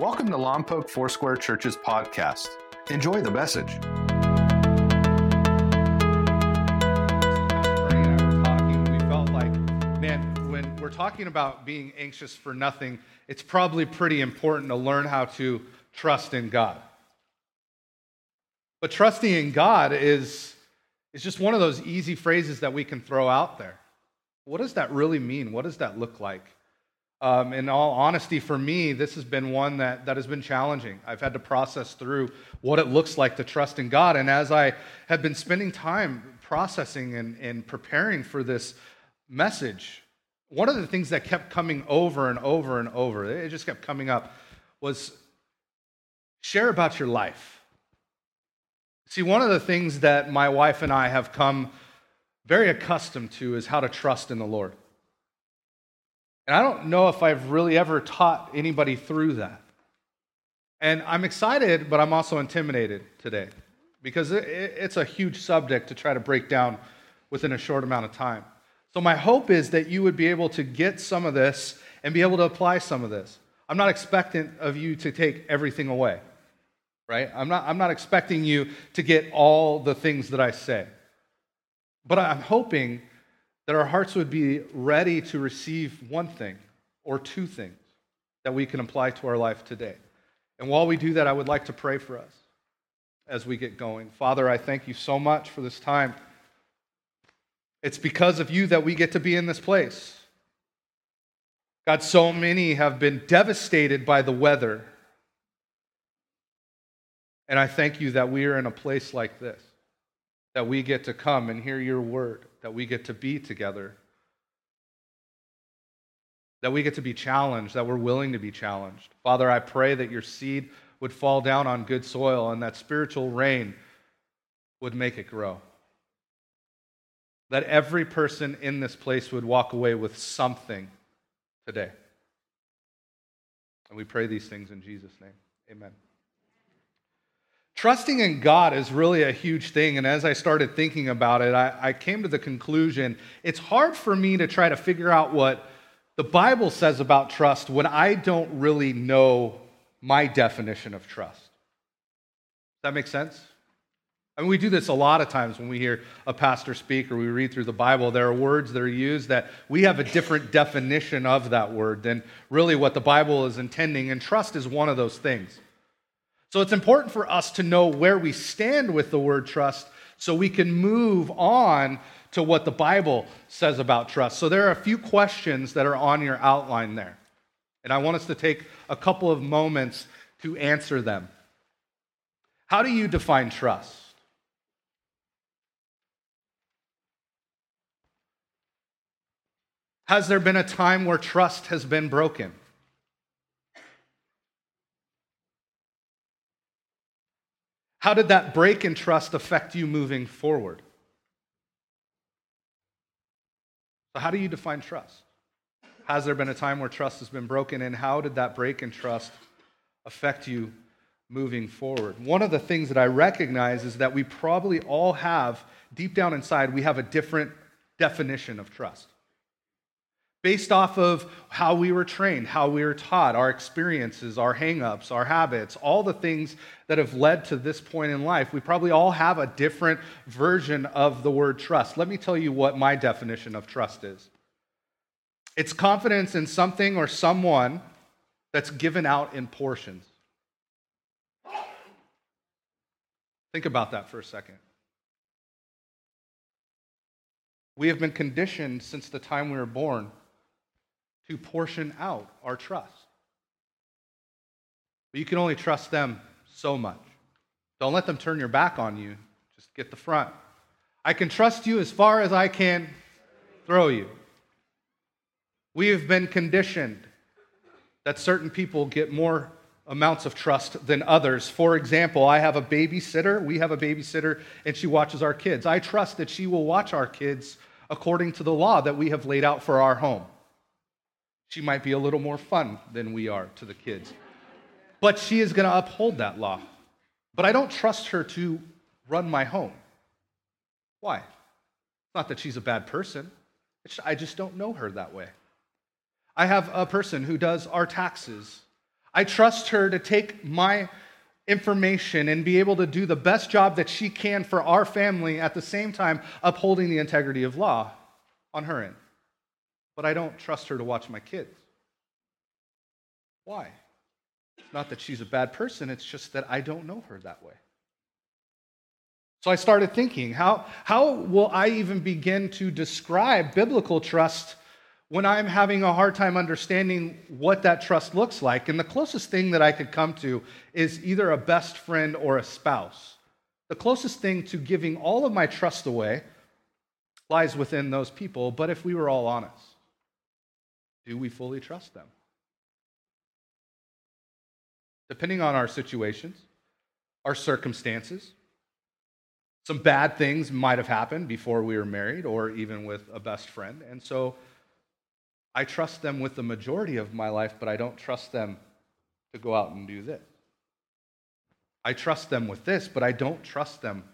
Welcome to Lompoc Foursquare Church's podcast. Enjoy the message. talking, we felt like, man, when we're talking about being anxious for nothing, it's probably pretty important to learn how to trust in God. But trusting in God is, is just one of those easy phrases that we can throw out there. What does that really mean? What does that look like? Um, in all honesty, for me, this has been one that, that has been challenging. I've had to process through what it looks like to trust in God. And as I have been spending time processing and, and preparing for this message, one of the things that kept coming over and over and over, it just kept coming up, was share about your life. See, one of the things that my wife and I have come very accustomed to is how to trust in the Lord. And I don't know if I've really ever taught anybody through that. And I'm excited, but I'm also intimidated today because it's a huge subject to try to break down within a short amount of time. So, my hope is that you would be able to get some of this and be able to apply some of this. I'm not expectant of you to take everything away, right? I'm not, I'm not expecting you to get all the things that I say. But I'm hoping that our hearts would be ready to receive one thing or two things that we can apply to our life today. And while we do that, I would like to pray for us as we get going. Father, I thank you so much for this time. It's because of you that we get to be in this place. God, so many have been devastated by the weather. And I thank you that we are in a place like this, that we get to come and hear your word that we get to be together, that we get to be challenged, that we're willing to be challenged. Father, I pray that your seed would fall down on good soil and that spiritual rain would make it grow. That every person in this place would walk away with something today. And we pray these things in Jesus' name. Amen. Trusting in God is really a huge thing. And as I started thinking about it, I, I, came to the conclusion it's hard for me to try to figure out what the Bible says about trust when I don't really know my definition of trust. Does that make sense? I mean, we do this a lot of times when we hear a pastor speak or we read through the Bible. There are words that are used that we have a different definition of that word than really what the Bible is intending. And trust is one of those things. So it's important for us to know where we stand with the word trust so we can move on to what the Bible says about trust. So there are a few questions that are on your outline there. And I want us to take a couple of moments to answer them. How do you define trust? Has there been a time where trust has been broken? How did that break in trust affect you moving forward? So, how do you define trust? Has there been a time where trust has been broken, and how did that break in trust affect you moving forward? One of the things that I recognize is that we probably all have, deep down inside, we have a different definition of trust based off of how we were trained, how we were taught, our experiences, our hangups, our habits, all the things that have led to this point in life. We probably all have a different version of the word trust. Let me tell you what my definition of trust is it's confidence in something or someone that's given out in portions. Think about that for a second. We have been conditioned since the time we were born to portion out our trust. But you can only trust them so much. Don't let them turn your back on you. Just get the front. I can trust you as far as I can throw you. We have been conditioned that certain people get more amounts of trust than others. For example, I have a babysitter. We have a babysitter, and she watches our kids. I trust that she will watch our kids according to the law that we have laid out for our home. She might be a little more fun than we are to the kids. But she is going to uphold that law. But I don't trust her to run my home. Why? It's not that she's a bad person, I just don't know her that way. I have a person who does our taxes. I trust her to take my information and be able to do the best job that she can for our family at the same time upholding the integrity of law on her end. But I don't trust her to watch my kids. Why? It's not that she's a bad person, it's just that I don't know her that way. So I started thinking, how, how will I even begin to describe biblical trust when I'm having a hard time understanding what that trust looks like? And the closest thing that I could come to is either a best friend or a spouse. The closest thing to giving all of my trust away lies within those people, but if we were all honest, do we fully trust them? Depending on our situations, our circumstances, some bad things might have happened before we were married or even with a best friend. And so I trust them with the majority of my life, but I don't trust them to go out and do this. I trust them with this, but I don't trust them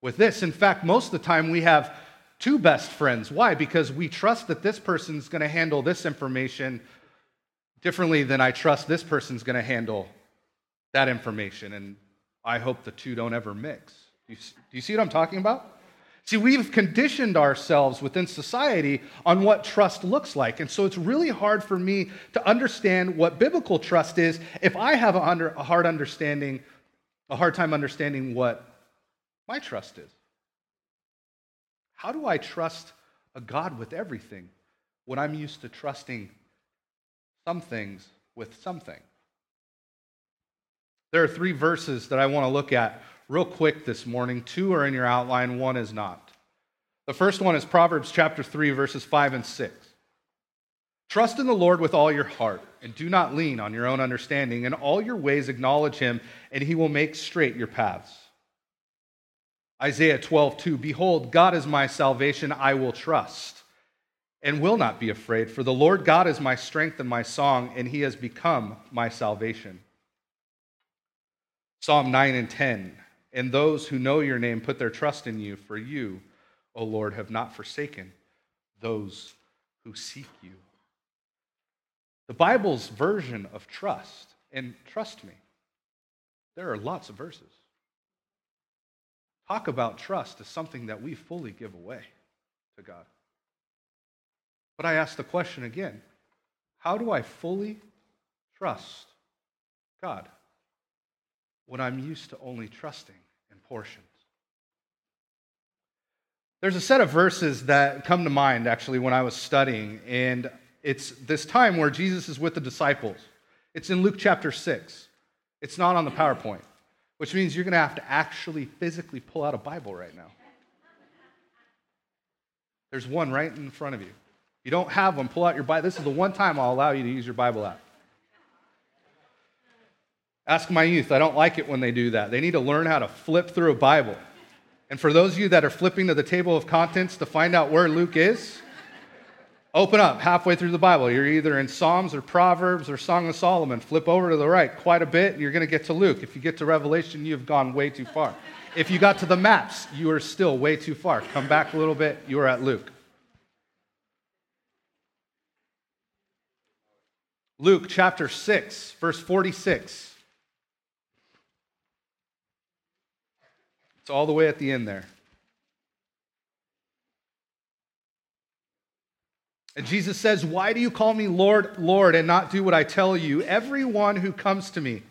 with this. In fact, most of the time we have two best friends. Why? Because we trust that this person's going to handle this information differently than I trust this person's going to handle that information. And I hope the two don't ever mix. Do you, see what I'm talking about? See, we've conditioned ourselves within society on what trust looks like. And so it's really hard for me to understand what biblical trust is if I have a hard understanding, a hard time understanding what my trust is. How do I trust a God with everything when I'm used to trusting some things with something? There are three verses that I want to look at real quick this morning. Two are in your outline, one is not. The first one is Proverbs chapter 3, verses 5 and 6. Trust in the Lord with all your heart, and do not lean on your own understanding. In all your ways acknowledge him, and he will make straight your paths. Isaiah 12, 2. Behold, God is my salvation, I will trust, and will not be afraid. For the Lord God is my strength and my song, and he has become my salvation. Psalm 9 and 10 and those who know your name put their trust in you, for you, O Lord, have not forsaken those who seek you. The Bible's version of trust, and trust me, there are lots of verses. Talk about trust as something that we fully give away to God. But I ask the question again how do I fully trust God? when I'm used to only trusting in portions. There's a set of verses that come to mind actually when I was studying, and it's this time where Jesus is with the disciples. It's in Luke chapter 6. It's not on the PowerPoint, which means you're going to have to actually physically pull out a Bible right now. There's one right in front of you. If you don't have one, pull out your Bible. This is the one time I'll allow you to use your Bible app. Ask my youth. I don't like it when they do that. They need to learn how to flip through a Bible. And for those of you that are flipping to the table of contents to find out where Luke is, open up halfway through the Bible. You're either in Psalms or Proverbs or Song of Solomon. Flip over to the right quite a bit, and you're going to get to Luke. If you get to Revelation, you have gone way too far. If you got to the maps, you are still way too far. Come back a little bit, you are at Luke. Luke chapter 6, verse 46. It's all the way at the end there. And Jesus says, Why do you call me Lord, Lord, and not do what I tell you? Everyone who comes to me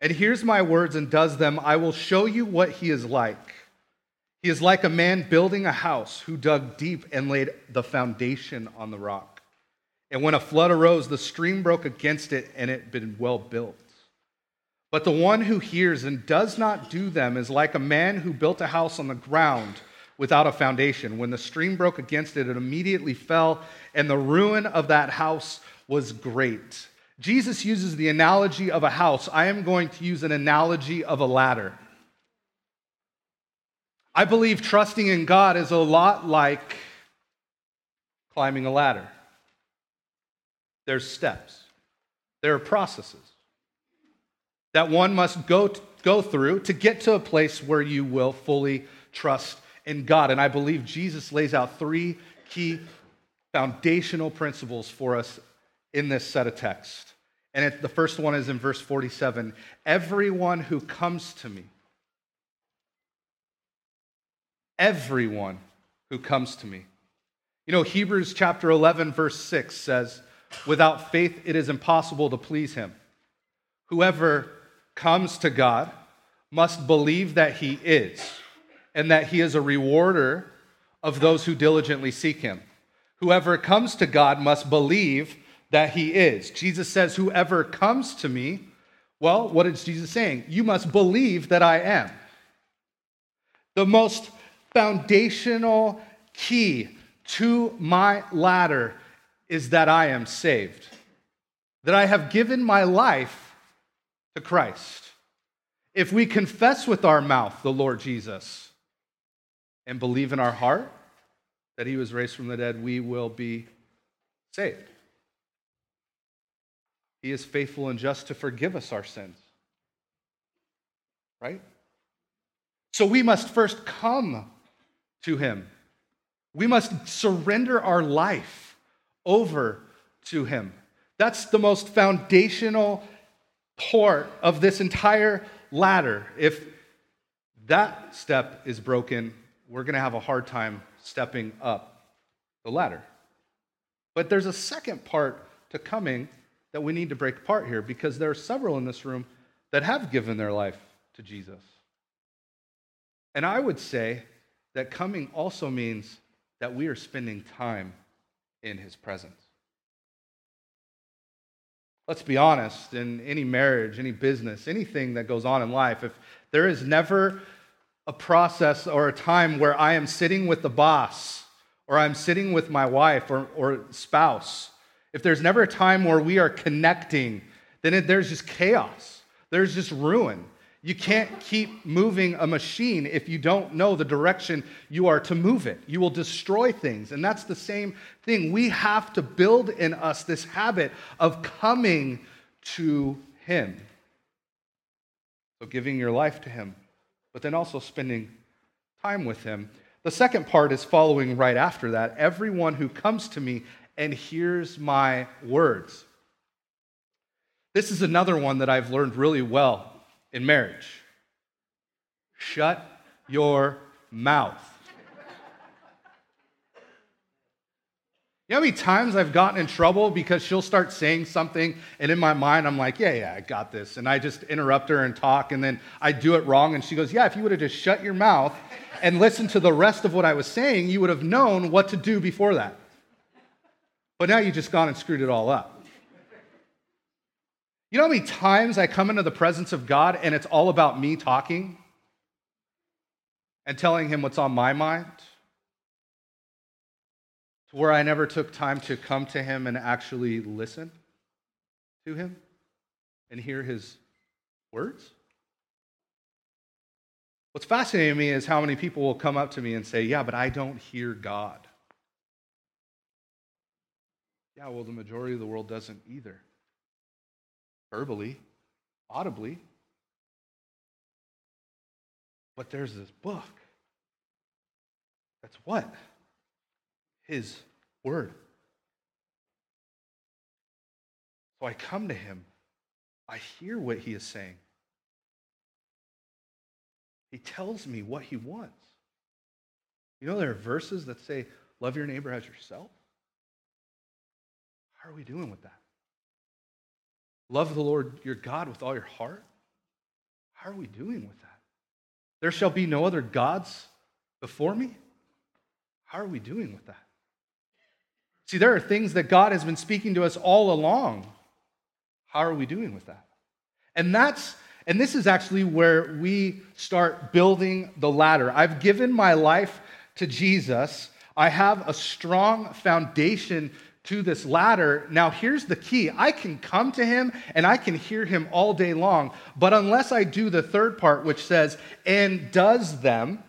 and hears my words and does them, I will show you what he is like. He is like a man building a house who dug deep and laid the foundation on the rock. And when a flood arose, the stream broke against it, and it had been well built. But the one who hears and does not do them is like a man who built a house on the ground without a foundation. When the stream broke against it, it immediately fell, and the ruin of that house was great. Jesus uses the analogy of a house. I am going to use an analogy of a ladder. I believe trusting in God is a lot like climbing a ladder. There's steps, there are processes that one must go, go through to get to a place where you will fully trust in God. And I believe Jesus lays out three key foundational principles for us in this set of text. And it, the first one is in verse 47 Everyone who comes to me, everyone who comes to me. You know, Hebrews chapter 11, verse 6 says, Without faith, it is impossible to please him. Whoever comes to God must believe that he is, and that he is a rewarder of those who diligently seek him. Whoever comes to God must believe that he is. Jesus says, Whoever comes to me, well, what is Jesus saying? You must believe that I am. The most foundational key to my ladder is that I am saved, that I have given my life to Christ. If we confess with our mouth the Lord Jesus and believe in our heart that he was raised from the dead, we will be saved. He is faithful and just to forgive us our sins. Right? So we must first come to him. We must surrender our life over to him. That's the most foundational part of this entire ladder. If that step is broken, we're going to have a hard time stepping up the ladder. But there's a second part to coming that we need to break apart here because there are several in this room that have given their life to Jesus. And I would say that coming also means that we are spending time in his presence. Let's be honest, in any marriage, any business, anything that goes on in life, if there is never a process or a time where I am sitting with the boss or I'm sitting with my wife or, or spouse, if there's never a time where we are connecting, then it, there's just chaos. There's just ruin. You can't keep moving a machine if you don't know the direction you are to move it. You will destroy things. And that's the same thing. We have to build in us this habit of coming to Him. So, giving your life to Him, but then also spending time with Him. The second part is following right after that. Everyone who comes to me and hears my words. This is another one that I've learned really well in marriage. Shut your mouth. You know how many times I've gotten in trouble because she'll start saying something, and in my mind, I'm like, yeah, yeah, I got this. And I just interrupt her and talk, and then I do it wrong. And she goes, yeah, if you would have just shut your mouth and listened to the rest of what I was saying, you would have known what to do before that. But now you just gone and screwed it all up. You know how many times I come into the presence of God and it's all about me talking and telling him what's on my mind? To where I never took time to come to him and actually listen to him and hear his words? What's fascinating to me is how many people will come up to me and say, Yeah, but I don't hear God. Yeah, well, the majority of the world doesn't either verbally, audibly. But there's this book. That's what? His word. So I come to him. I hear what he is saying. He tells me what he wants. You know, there are verses that say, Love your neighbor as yourself. How are we doing with that? Love the Lord your God with all your heart. How are we doing with that? There shall be no other gods before me. How are we doing with that? See, there are things that God has been speaking to us all along. How are we doing with that? And that's and this is actually where we start building the ladder. I've given my life to Jesus. I have a strong foundation to this ladder. Now, here's the key I can come to him and I can hear him all day long, but unless I do the third part, which says, and does them,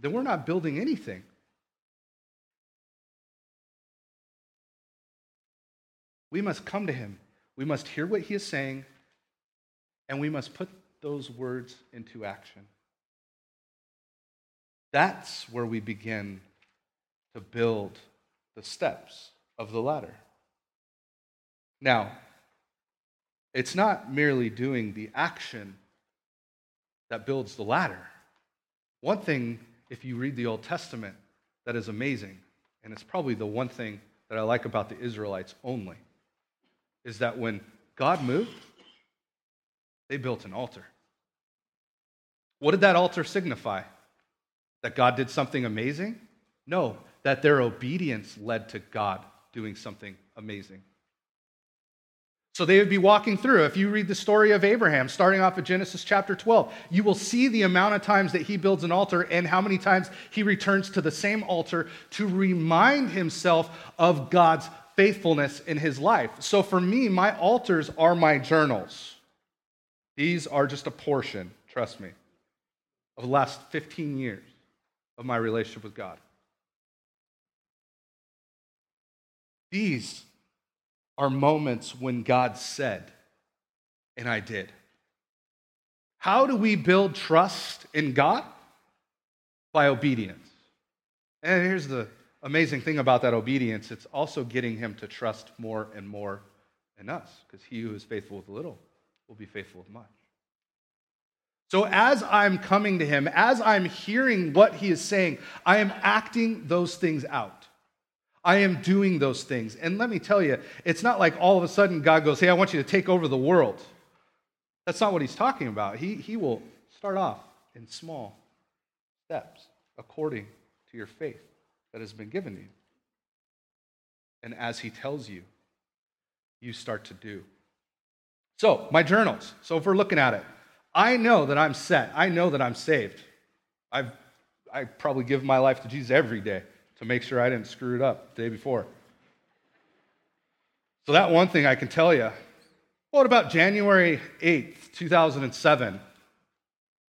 then we're not building anything. We must come to him. We must hear what he is saying, and we must put those words into action. That's where we begin to build the steps of the ladder. Now, it's not merely doing the action that builds the ladder. One thing, if you read the Old Testament, that is amazing, and it's probably the one thing that I like about the Israelites only, is that when God moved, they built an altar. What did that altar signify? That God did something amazing? No, that their obedience led to God doing something amazing. So they would be walking through. If you read the story of Abraham, starting off at Genesis chapter 12, you will see the amount of times that he builds an altar and how many times he returns to the same altar to remind himself of God's faithfulness in his life. So for me, my altars are my journals. These are just a portion, trust me, of the last 15 years of my relationship with God. These are moments when God said, and I did. How do we build trust in God? By obedience. And here's the amazing thing about that obedience it's also getting Him to trust more and more in us, because He who is faithful with little will be faithful with much. So, as I'm coming to Him, as I'm hearing what He is saying, I am acting those things out. I am doing those things. And let me tell you, it's not like all of a sudden God goes, Hey, I want you to take over the world. That's not what he's talking about. He, he will start off in small steps according to your faith that has been given you. And as he tells you, you start to do. So, my journals. So, if we're looking at it, I know that I'm set. I know that I'm saved. I've, I probably give my life to Jesus every day to make sure I didn't screw it up the day before. So, that one thing I can tell you. What about January 8th, 2007?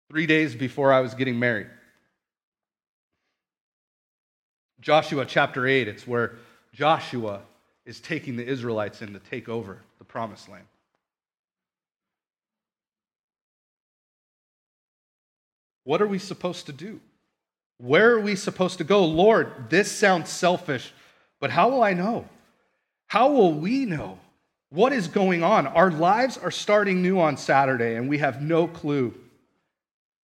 Three days before I was getting married. Joshua chapter 8, it's where Joshua is taking the Israelites in to take over the promised land. What are we supposed to do? Where are we supposed to go? Lord, this sounds selfish, but how will I know? How will we know? What is going on? Our lives are starting new on Saturday, and we have no clue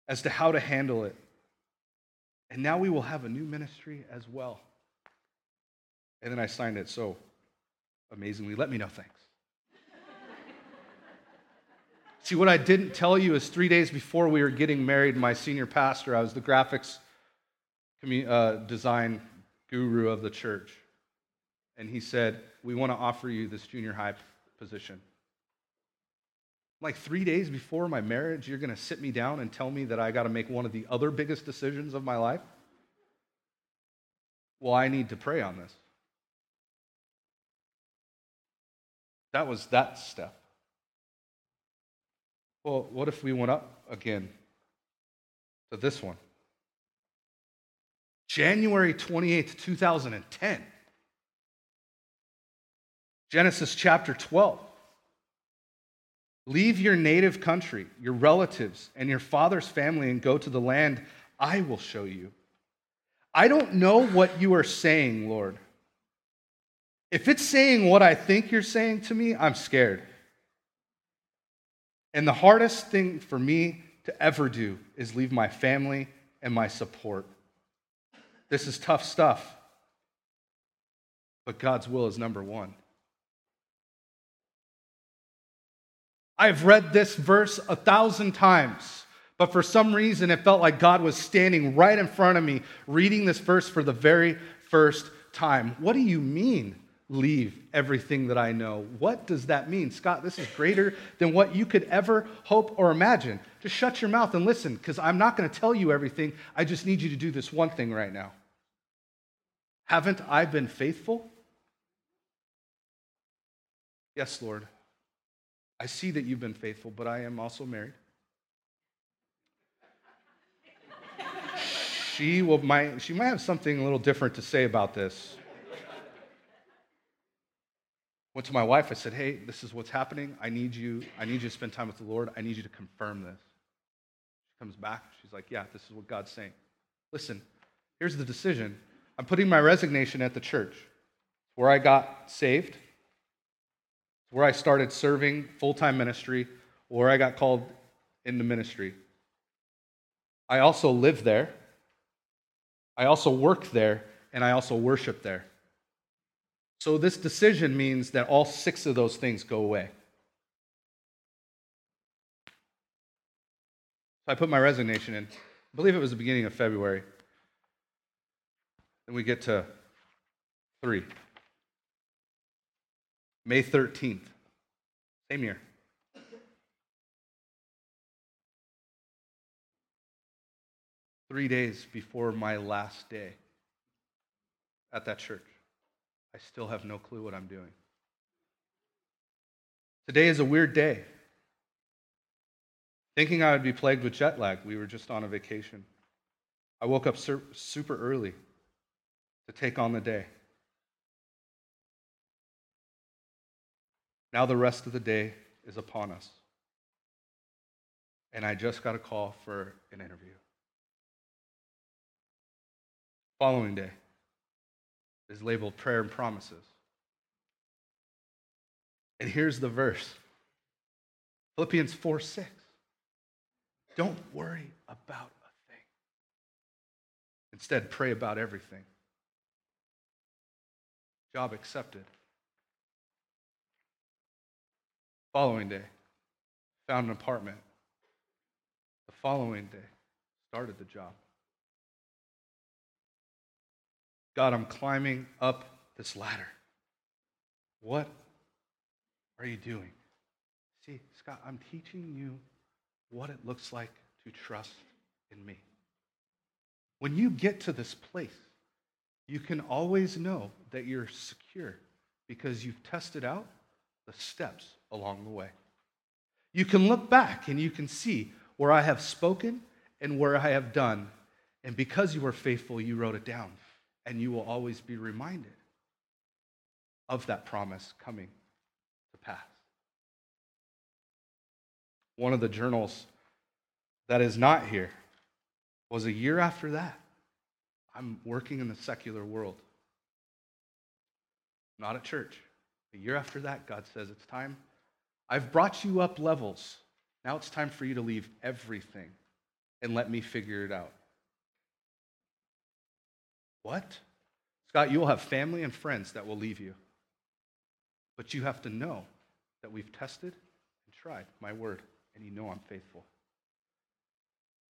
as to how to handle it. And now we will have a new ministry as well. And then I signed it so amazingly. Let me know, thanks. See, what I didn't tell you is three days before we were getting married, my senior pastor, I was the graphics uh, design guru of the church. And he said, We want to offer you this junior high position. Like three days before my marriage, you're going to sit me down and tell me that I got to make one of the other biggest decisions of my life? Well, I need to pray on this. That was that step. Well, what if we went up again to this one? January 28th, 2010. Genesis chapter 12. Leave your native country, your relatives, and your father's family and go to the land I will show you. I don't know what you are saying, Lord. If it's saying what I think you're saying to me, I'm scared. And the hardest thing for me to ever do is leave my family and my support. This is tough stuff. But God's will is number one. I've read this verse a thousand times, but for some reason it felt like God was standing right in front of me reading this verse for the very first time. What do you mean, leave everything that I know? What does that mean? Scott, this is greater than what you could ever hope or imagine. Just shut your mouth and listen, because I'm not going to tell you everything. I just need you to do this one thing right now. Haven't I been faithful? Yes, Lord. I see that you've been faithful, but I am also married. she will might she might have something a little different to say about this. Went to my wife, I said, Hey, this is what's happening. I need you, I need you to spend time with the Lord. I need you to confirm this. She comes back, she's like, Yeah, this is what God's saying. Listen, here's the decision. I'm putting my resignation at the church where I got saved, where I started serving full time ministry, where I got called into ministry. I also live there. I also work there, and I also worship there. So this decision means that all six of those things go away. So I put my resignation in. I believe it was the beginning of February. Then we get to three. May 13th, same year. Three days before my last day at that church. I still have no clue what I'm doing. Today is a weird day. Thinking I would be plagued with jet lag, we were just on a vacation. I woke up super early to take on the day. Now the rest of the day is upon us. And I just got a call for an interview. Following day is labeled prayer and promises. And here's the verse Philippians 4 6. Don't worry about a thing. Instead, pray about everything. Job accepted. Following day, found an apartment. The following day, started the job. God, I'm climbing up this ladder. What are you doing? See, Scott, I'm teaching you what it looks like to trust in me. When you get to this place, you can always know that you're secure because you've tested out the steps along the way. You can look back and you can see where I have spoken and where I have done. And because you were faithful, you wrote it down. And you will always be reminded of that promise coming to pass one of the journals that is not here was a year after that. I'm working in the secular world, not at church. A year after that, God says, It's time. I've brought you up levels. Now it's time for you to leave everything and let me figure it out. What? Scott, you will have family and friends that will leave you. But you have to know that we've tested and tried my word and you know I'm faithful.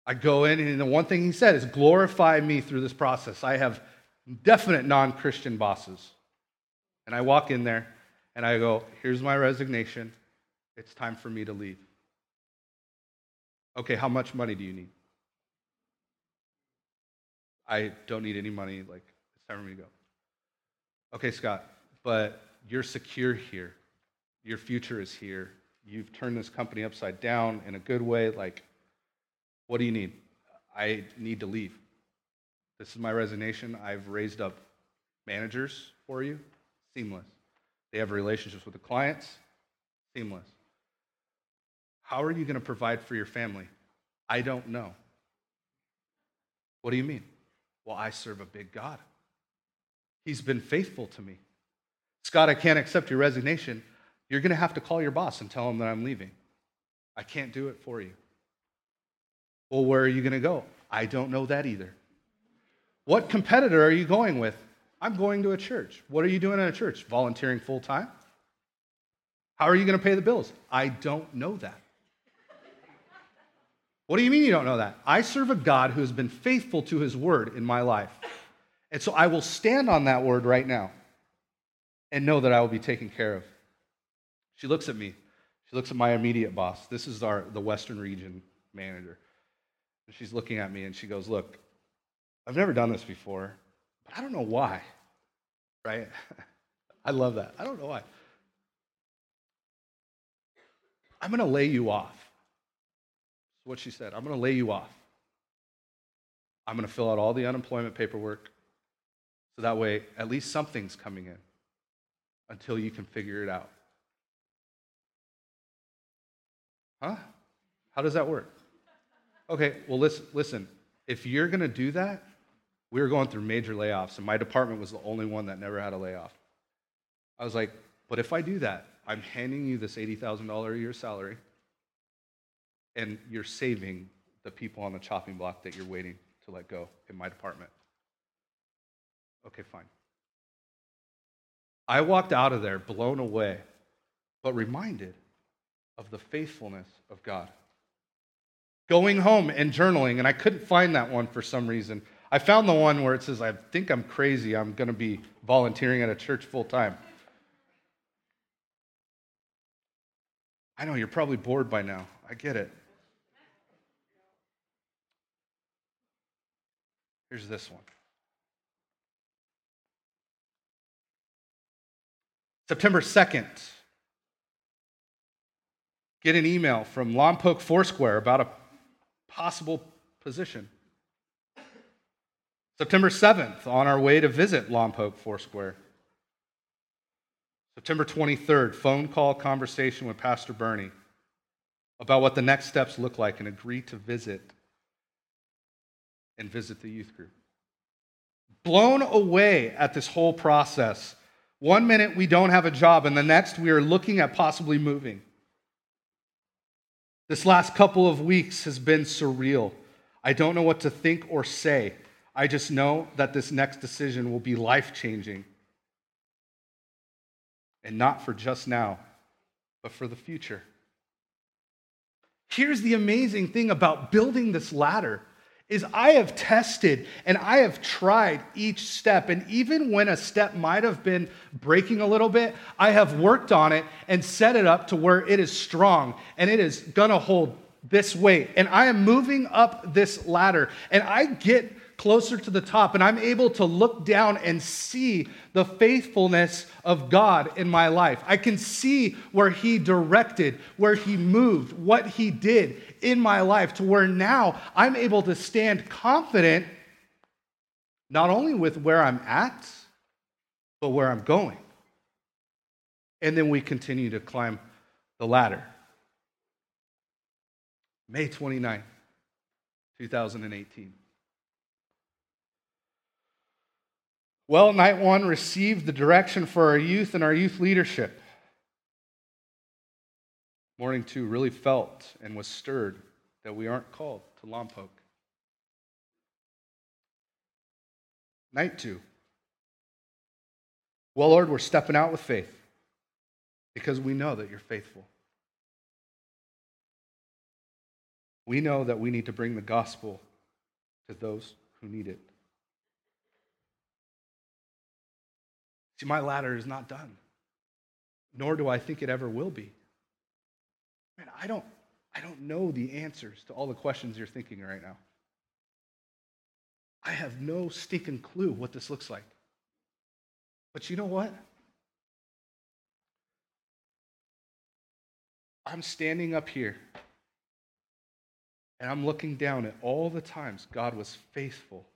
I go in, and the one thing he said is, glorify me through this process. I have definite non Christian bosses. And I walk in there and I go, here's my resignation. It's time for me to leave. Okay, how much money do you need? I don't need any money. Like, it's time for me to go. Okay, Scott, but you're secure here. Your future is here you've turned this company upside down in a good way. Like, what do you need? I need to leave. This is my resignation. I've raised up managers for you. Seamless. They have relationships with the clients. Seamless. How are you going to provide for your family? I don't know. What do you mean? Well, I serve a big God. He's been faithful to me. Scott, I can't accept your resignation. You're going to have to call your boss and tell him that I'm leaving. I can't do it for you. Well, where are you going to go? I don't know that either. What competitor are you going with? I'm going to a church. What are you doing at a church? Volunteering full time? How are you going to pay the bills? I don't know that. What do you mean you don't know that? I serve a God who has been faithful to his word in my life. And so I will stand on that word right now and know that I will be taken care of. She looks at me. She looks at my immediate boss. This is our the Western region manager. And she's looking at me and she goes, "Look, I've never done this before, but I don't know why." Right? I love that. I don't know why. I'm going to lay you off. That's what she said. I'm going to lay you off. I'm going to fill out all the unemployment paperwork so that way at least something's coming in until you can figure it out. Huh? How does that work? Okay, well, listen, listen. If you're going to do that, we were going through major layoffs, and my department was the only one that never had a layoff. I was like, but if I do that, I'm handing you this $80,000 a year salary, and you're saving the people on the chopping block that you're waiting to let go in my department. Okay, fine. I walked out of there blown away, but reminded of the faithfulness of God. Going home and journaling, and I couldn't find that one for some reason. I found the one where it says, I think I'm crazy. I'm going to be volunteering at a church full time. I know you're probably bored by now. I get it. Here's this one September 2nd. Get an email from Lompoc Foursquare about a possible position. September 7th, on our way to visit Lompoc Foursquare. September 23rd, phone call conversation with Pastor Bernie about what the next steps look like and agree to visit and visit the youth group. Blown away at this whole process. One minute we don't have a job, and the next we are looking at possibly moving. This last couple of weeks has been surreal. I don't know what to think or say. I just know that this next decision will be life changing. And not for just now, but for the future. Here's the amazing thing about building this ladder is I have tested and I have tried each step. And even when a step might have been breaking a little bit, I have worked on it and set it up to where it is strong and it is gonna hold this weight. And I am moving up this ladder. And I get closer to the top, and I'm able to look down and see the faithfulness of God in my life. I can see where He directed, where He moved, what He did in my life, to where now I'm able to stand confident not only with where I'm at, but where I'm going. And then we continue to climb the ladder. May 29, 2018. Well, night one received the direction for our youth and our youth leadership. Morning two really felt and was stirred that we aren't called to Lompoc. Night two. Well, Lord, we're stepping out with faith because we know that you're faithful. We know that we need to bring the gospel to those who need it. See, my ladder is not done, nor do I think it ever will be. Man, I don't, I don't know the answers to all the questions you're thinking right now. I have no stinking clue what this looks like. But you know what? I'm standing up here and I'm looking down at all the times God was faithful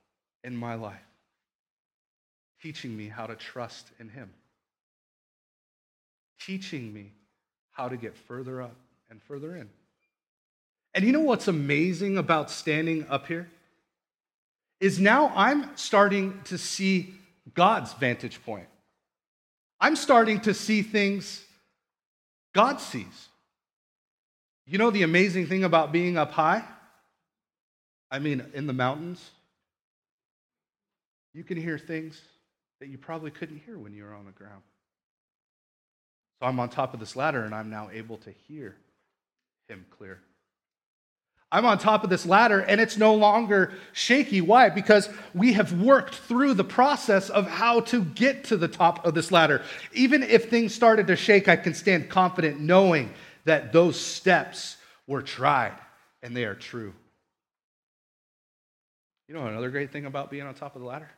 in my life teaching me how to trust in Him, teaching me how to get further up and further in. And you know what's amazing about standing up here? Is now I'm starting to see God's vantage point. I'm starting to see things God sees. You know the amazing thing about being up high? I mean, in the mountains, you can hear things that you probably couldn't hear when you were on the ground. So I'm on top of this ladder and I'm now able to hear him clear. I'm on top of this ladder and it's no longer shaky. Why? Because we have worked through the process of how to get to the top of this ladder. Even if things started to shake, I can stand confident knowing that those steps were tried and they are true. You know another great thing about being on top of the ladder?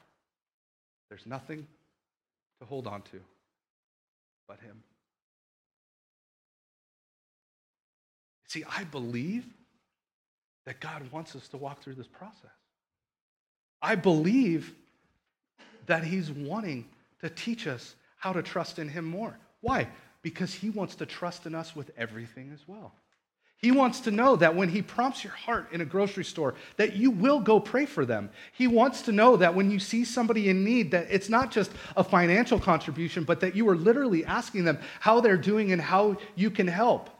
There's nothing to hold on to but Him. See, I believe that God wants us to walk through this process. I believe that He's wanting to teach us how to trust in Him more. Why? Because He wants to trust in us with everything as well. He wants to know that when he prompts your heart in a grocery store, that you will go pray for them. He wants to know that when you see somebody in need, that it's not just a financial contribution, but that you are literally asking them how they're doing and how you can help.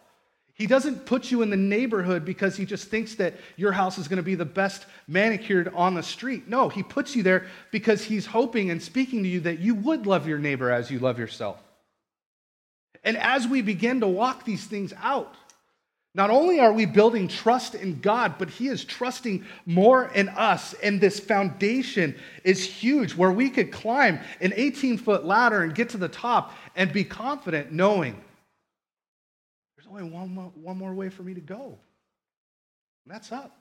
He doesn't put you in the neighborhood because he just thinks that your house is going to be the best manicured on the street. No, he puts you there because he's hoping and speaking to you that you would love your neighbor as you love yourself. And as we begin to walk these things out, not only are we building trust in God, but He is trusting more in us. And this foundation is huge where we could climb an 18 foot ladder and get to the top and be confident knowing there's only one more, one more way for me to go. And that's up.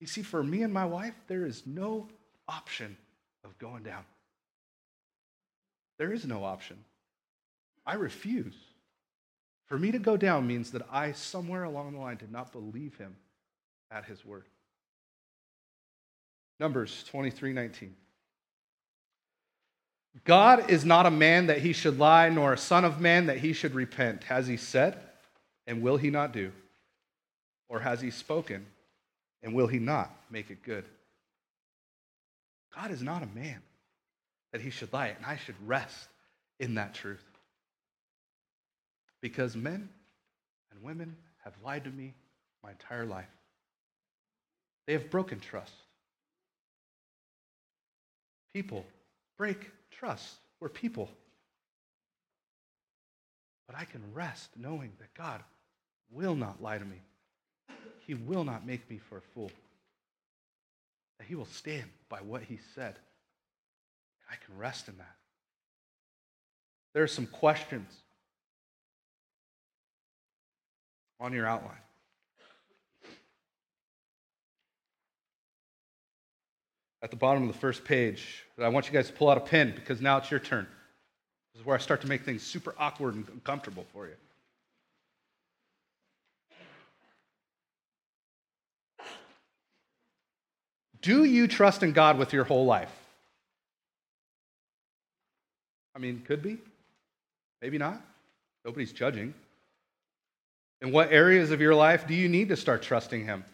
You see, for me and my wife, there is no option of going down. There is no option. I refuse. For me to go down means that I, somewhere along the line, did not believe him at his word. Numbers 23 19. God is not a man that he should lie, nor a son of man that he should repent. Has he said, and will he not do? Or has he spoken, and will he not make it good? God is not a man that he should lie, and I should rest in that truth. Because men and women have lied to me my entire life. They have broken trust. People break trust. We're people. But I can rest knowing that God will not lie to me. He will not make me for a fool. That He will stand by what He said. I can rest in that. There are some questions on your outline. At the bottom of the first page, I want you guys to pull out a pen because now it's your turn. This is where I start to make things super awkward and uncomfortable for you. Do you trust in God with your whole life? I mean, could be, maybe not. Nobody's judging. In what areas of your life do you need to start trusting Him?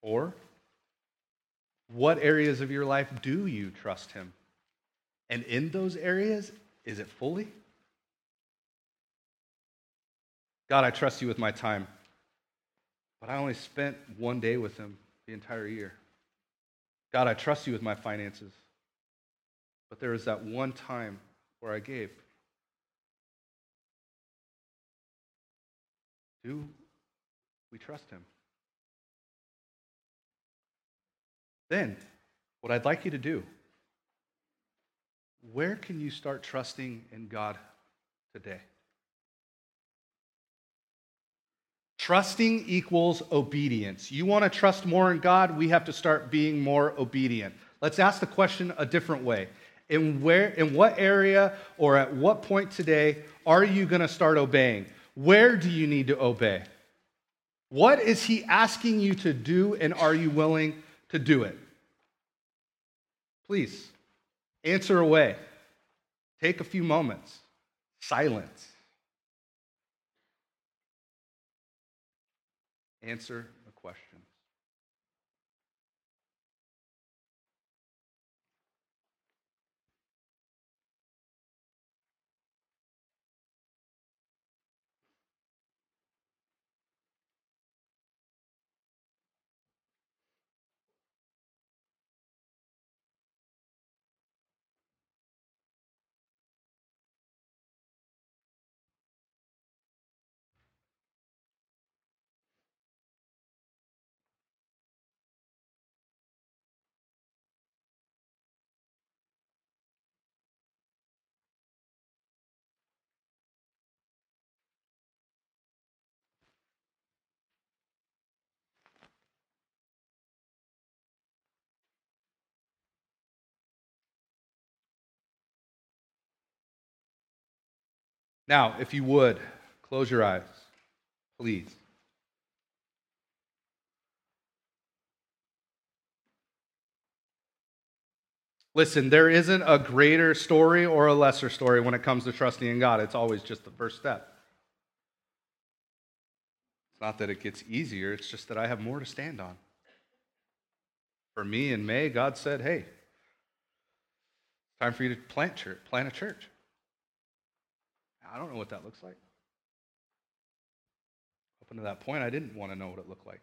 Or what areas of your life do you trust Him? And in those areas, is it fully? God, I trust you with my time, but I only spent one day with Him the entire year. God, I trust you with my finances, but there was that one time where I gave. Do we trust him? Then, what I'd like you to do, where can you start trusting in God today? Trusting equals obedience. You want to trust more in God, we have to start being more obedient. Let's ask the question a different way in where in what area or at what point today are you going to start obeying? Where do you need to obey? What is he asking you to do and are you willing to do it? Please answer away. Take a few moments. Silence. Answer Now, if you would, close your eyes, please. Listen, there isn't a greater story or a lesser story when it comes to trusting in God. It's always just the first step. It's not that it gets easier, it's just that I have more to stand on. For me in May, God said, hey, time for you to plant, church, plant a church. I don't know what that looks like. Up until that point, I didn't want to know what it looked like.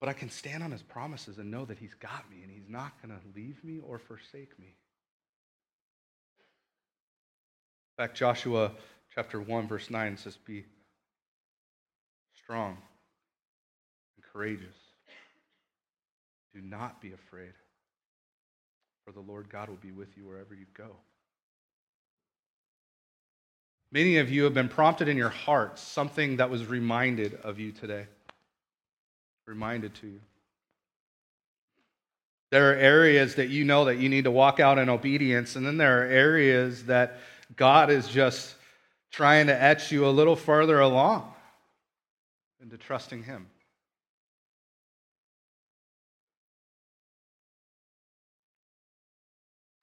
But I can stand on his promises and know that he's got me and he's not going to leave me or forsake me. In fact, Joshua chapter 1, verse 9 says, Be strong and courageous. Do not be afraid, for the Lord God will be with you wherever you go. Many of you have been prompted in your hearts something that was reminded of you today reminded to you. There are areas that you know that you need to walk out in obedience, and then there are areas that God is just trying to etch you a little further along into trusting Him.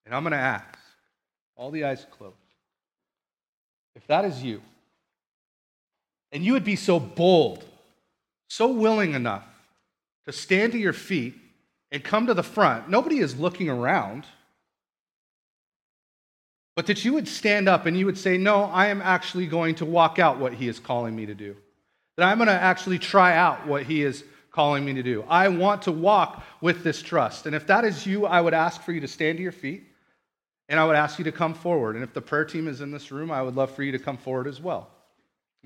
And I'm going to ask, all the eyes closed, if that is you, and you would be so bold so willing enough to stand to your feet and come to the front, nobody is looking around, but that you would stand up and you would say, No, I am actually going to walk out what He is calling me to do. That I'm going to actually try out what He is calling me to do. I want to walk with this trust. And if that is you, I would ask for you to stand to your feet and I would ask you to come forward. And if the prayer team is in this room, I would love for you to come forward as well.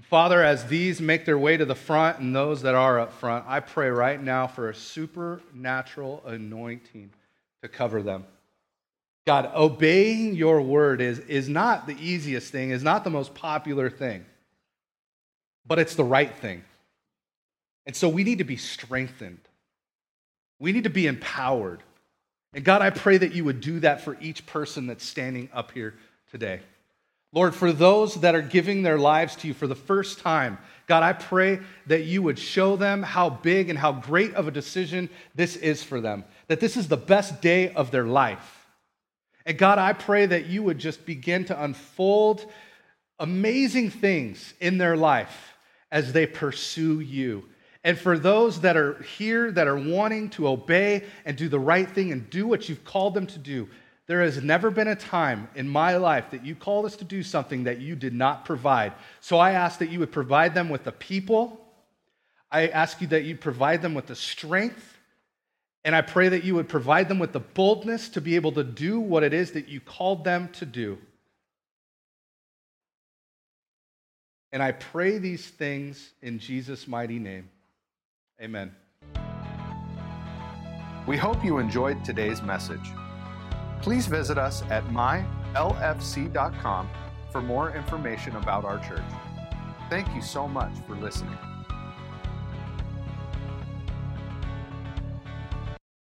Father, as these make their way to the front and those that are up front, I pray right now for a supernatural anointing to cover them. God, obeying your word is, is not the easiest thing, is not the most popular thing, but it's the right thing. And so we need to be strengthened. We need to be empowered. And God, I pray that you would do that for each person that's standing up here today. Lord, for those that are giving their lives to you for the first time, God, I pray that you would show them how big and how great of a decision this is for them, that this is the best day of their life. And God, I pray that you would just begin to unfold amazing things in their life as they pursue you. And for those that are here that are wanting to obey and do the right thing and do what you've called them to do, there has never been a time in my life that you called us to do something that you did not provide. So I ask that you would provide them with the people. I ask you that you provide them with the strength. And I pray that you would provide them with the boldness to be able to do what it is that you called them to do. And I pray these things in Jesus' mighty name. Amen. We hope you enjoyed today's message please visit us at mylfc.com for more information about our church. Thank you so much for listening.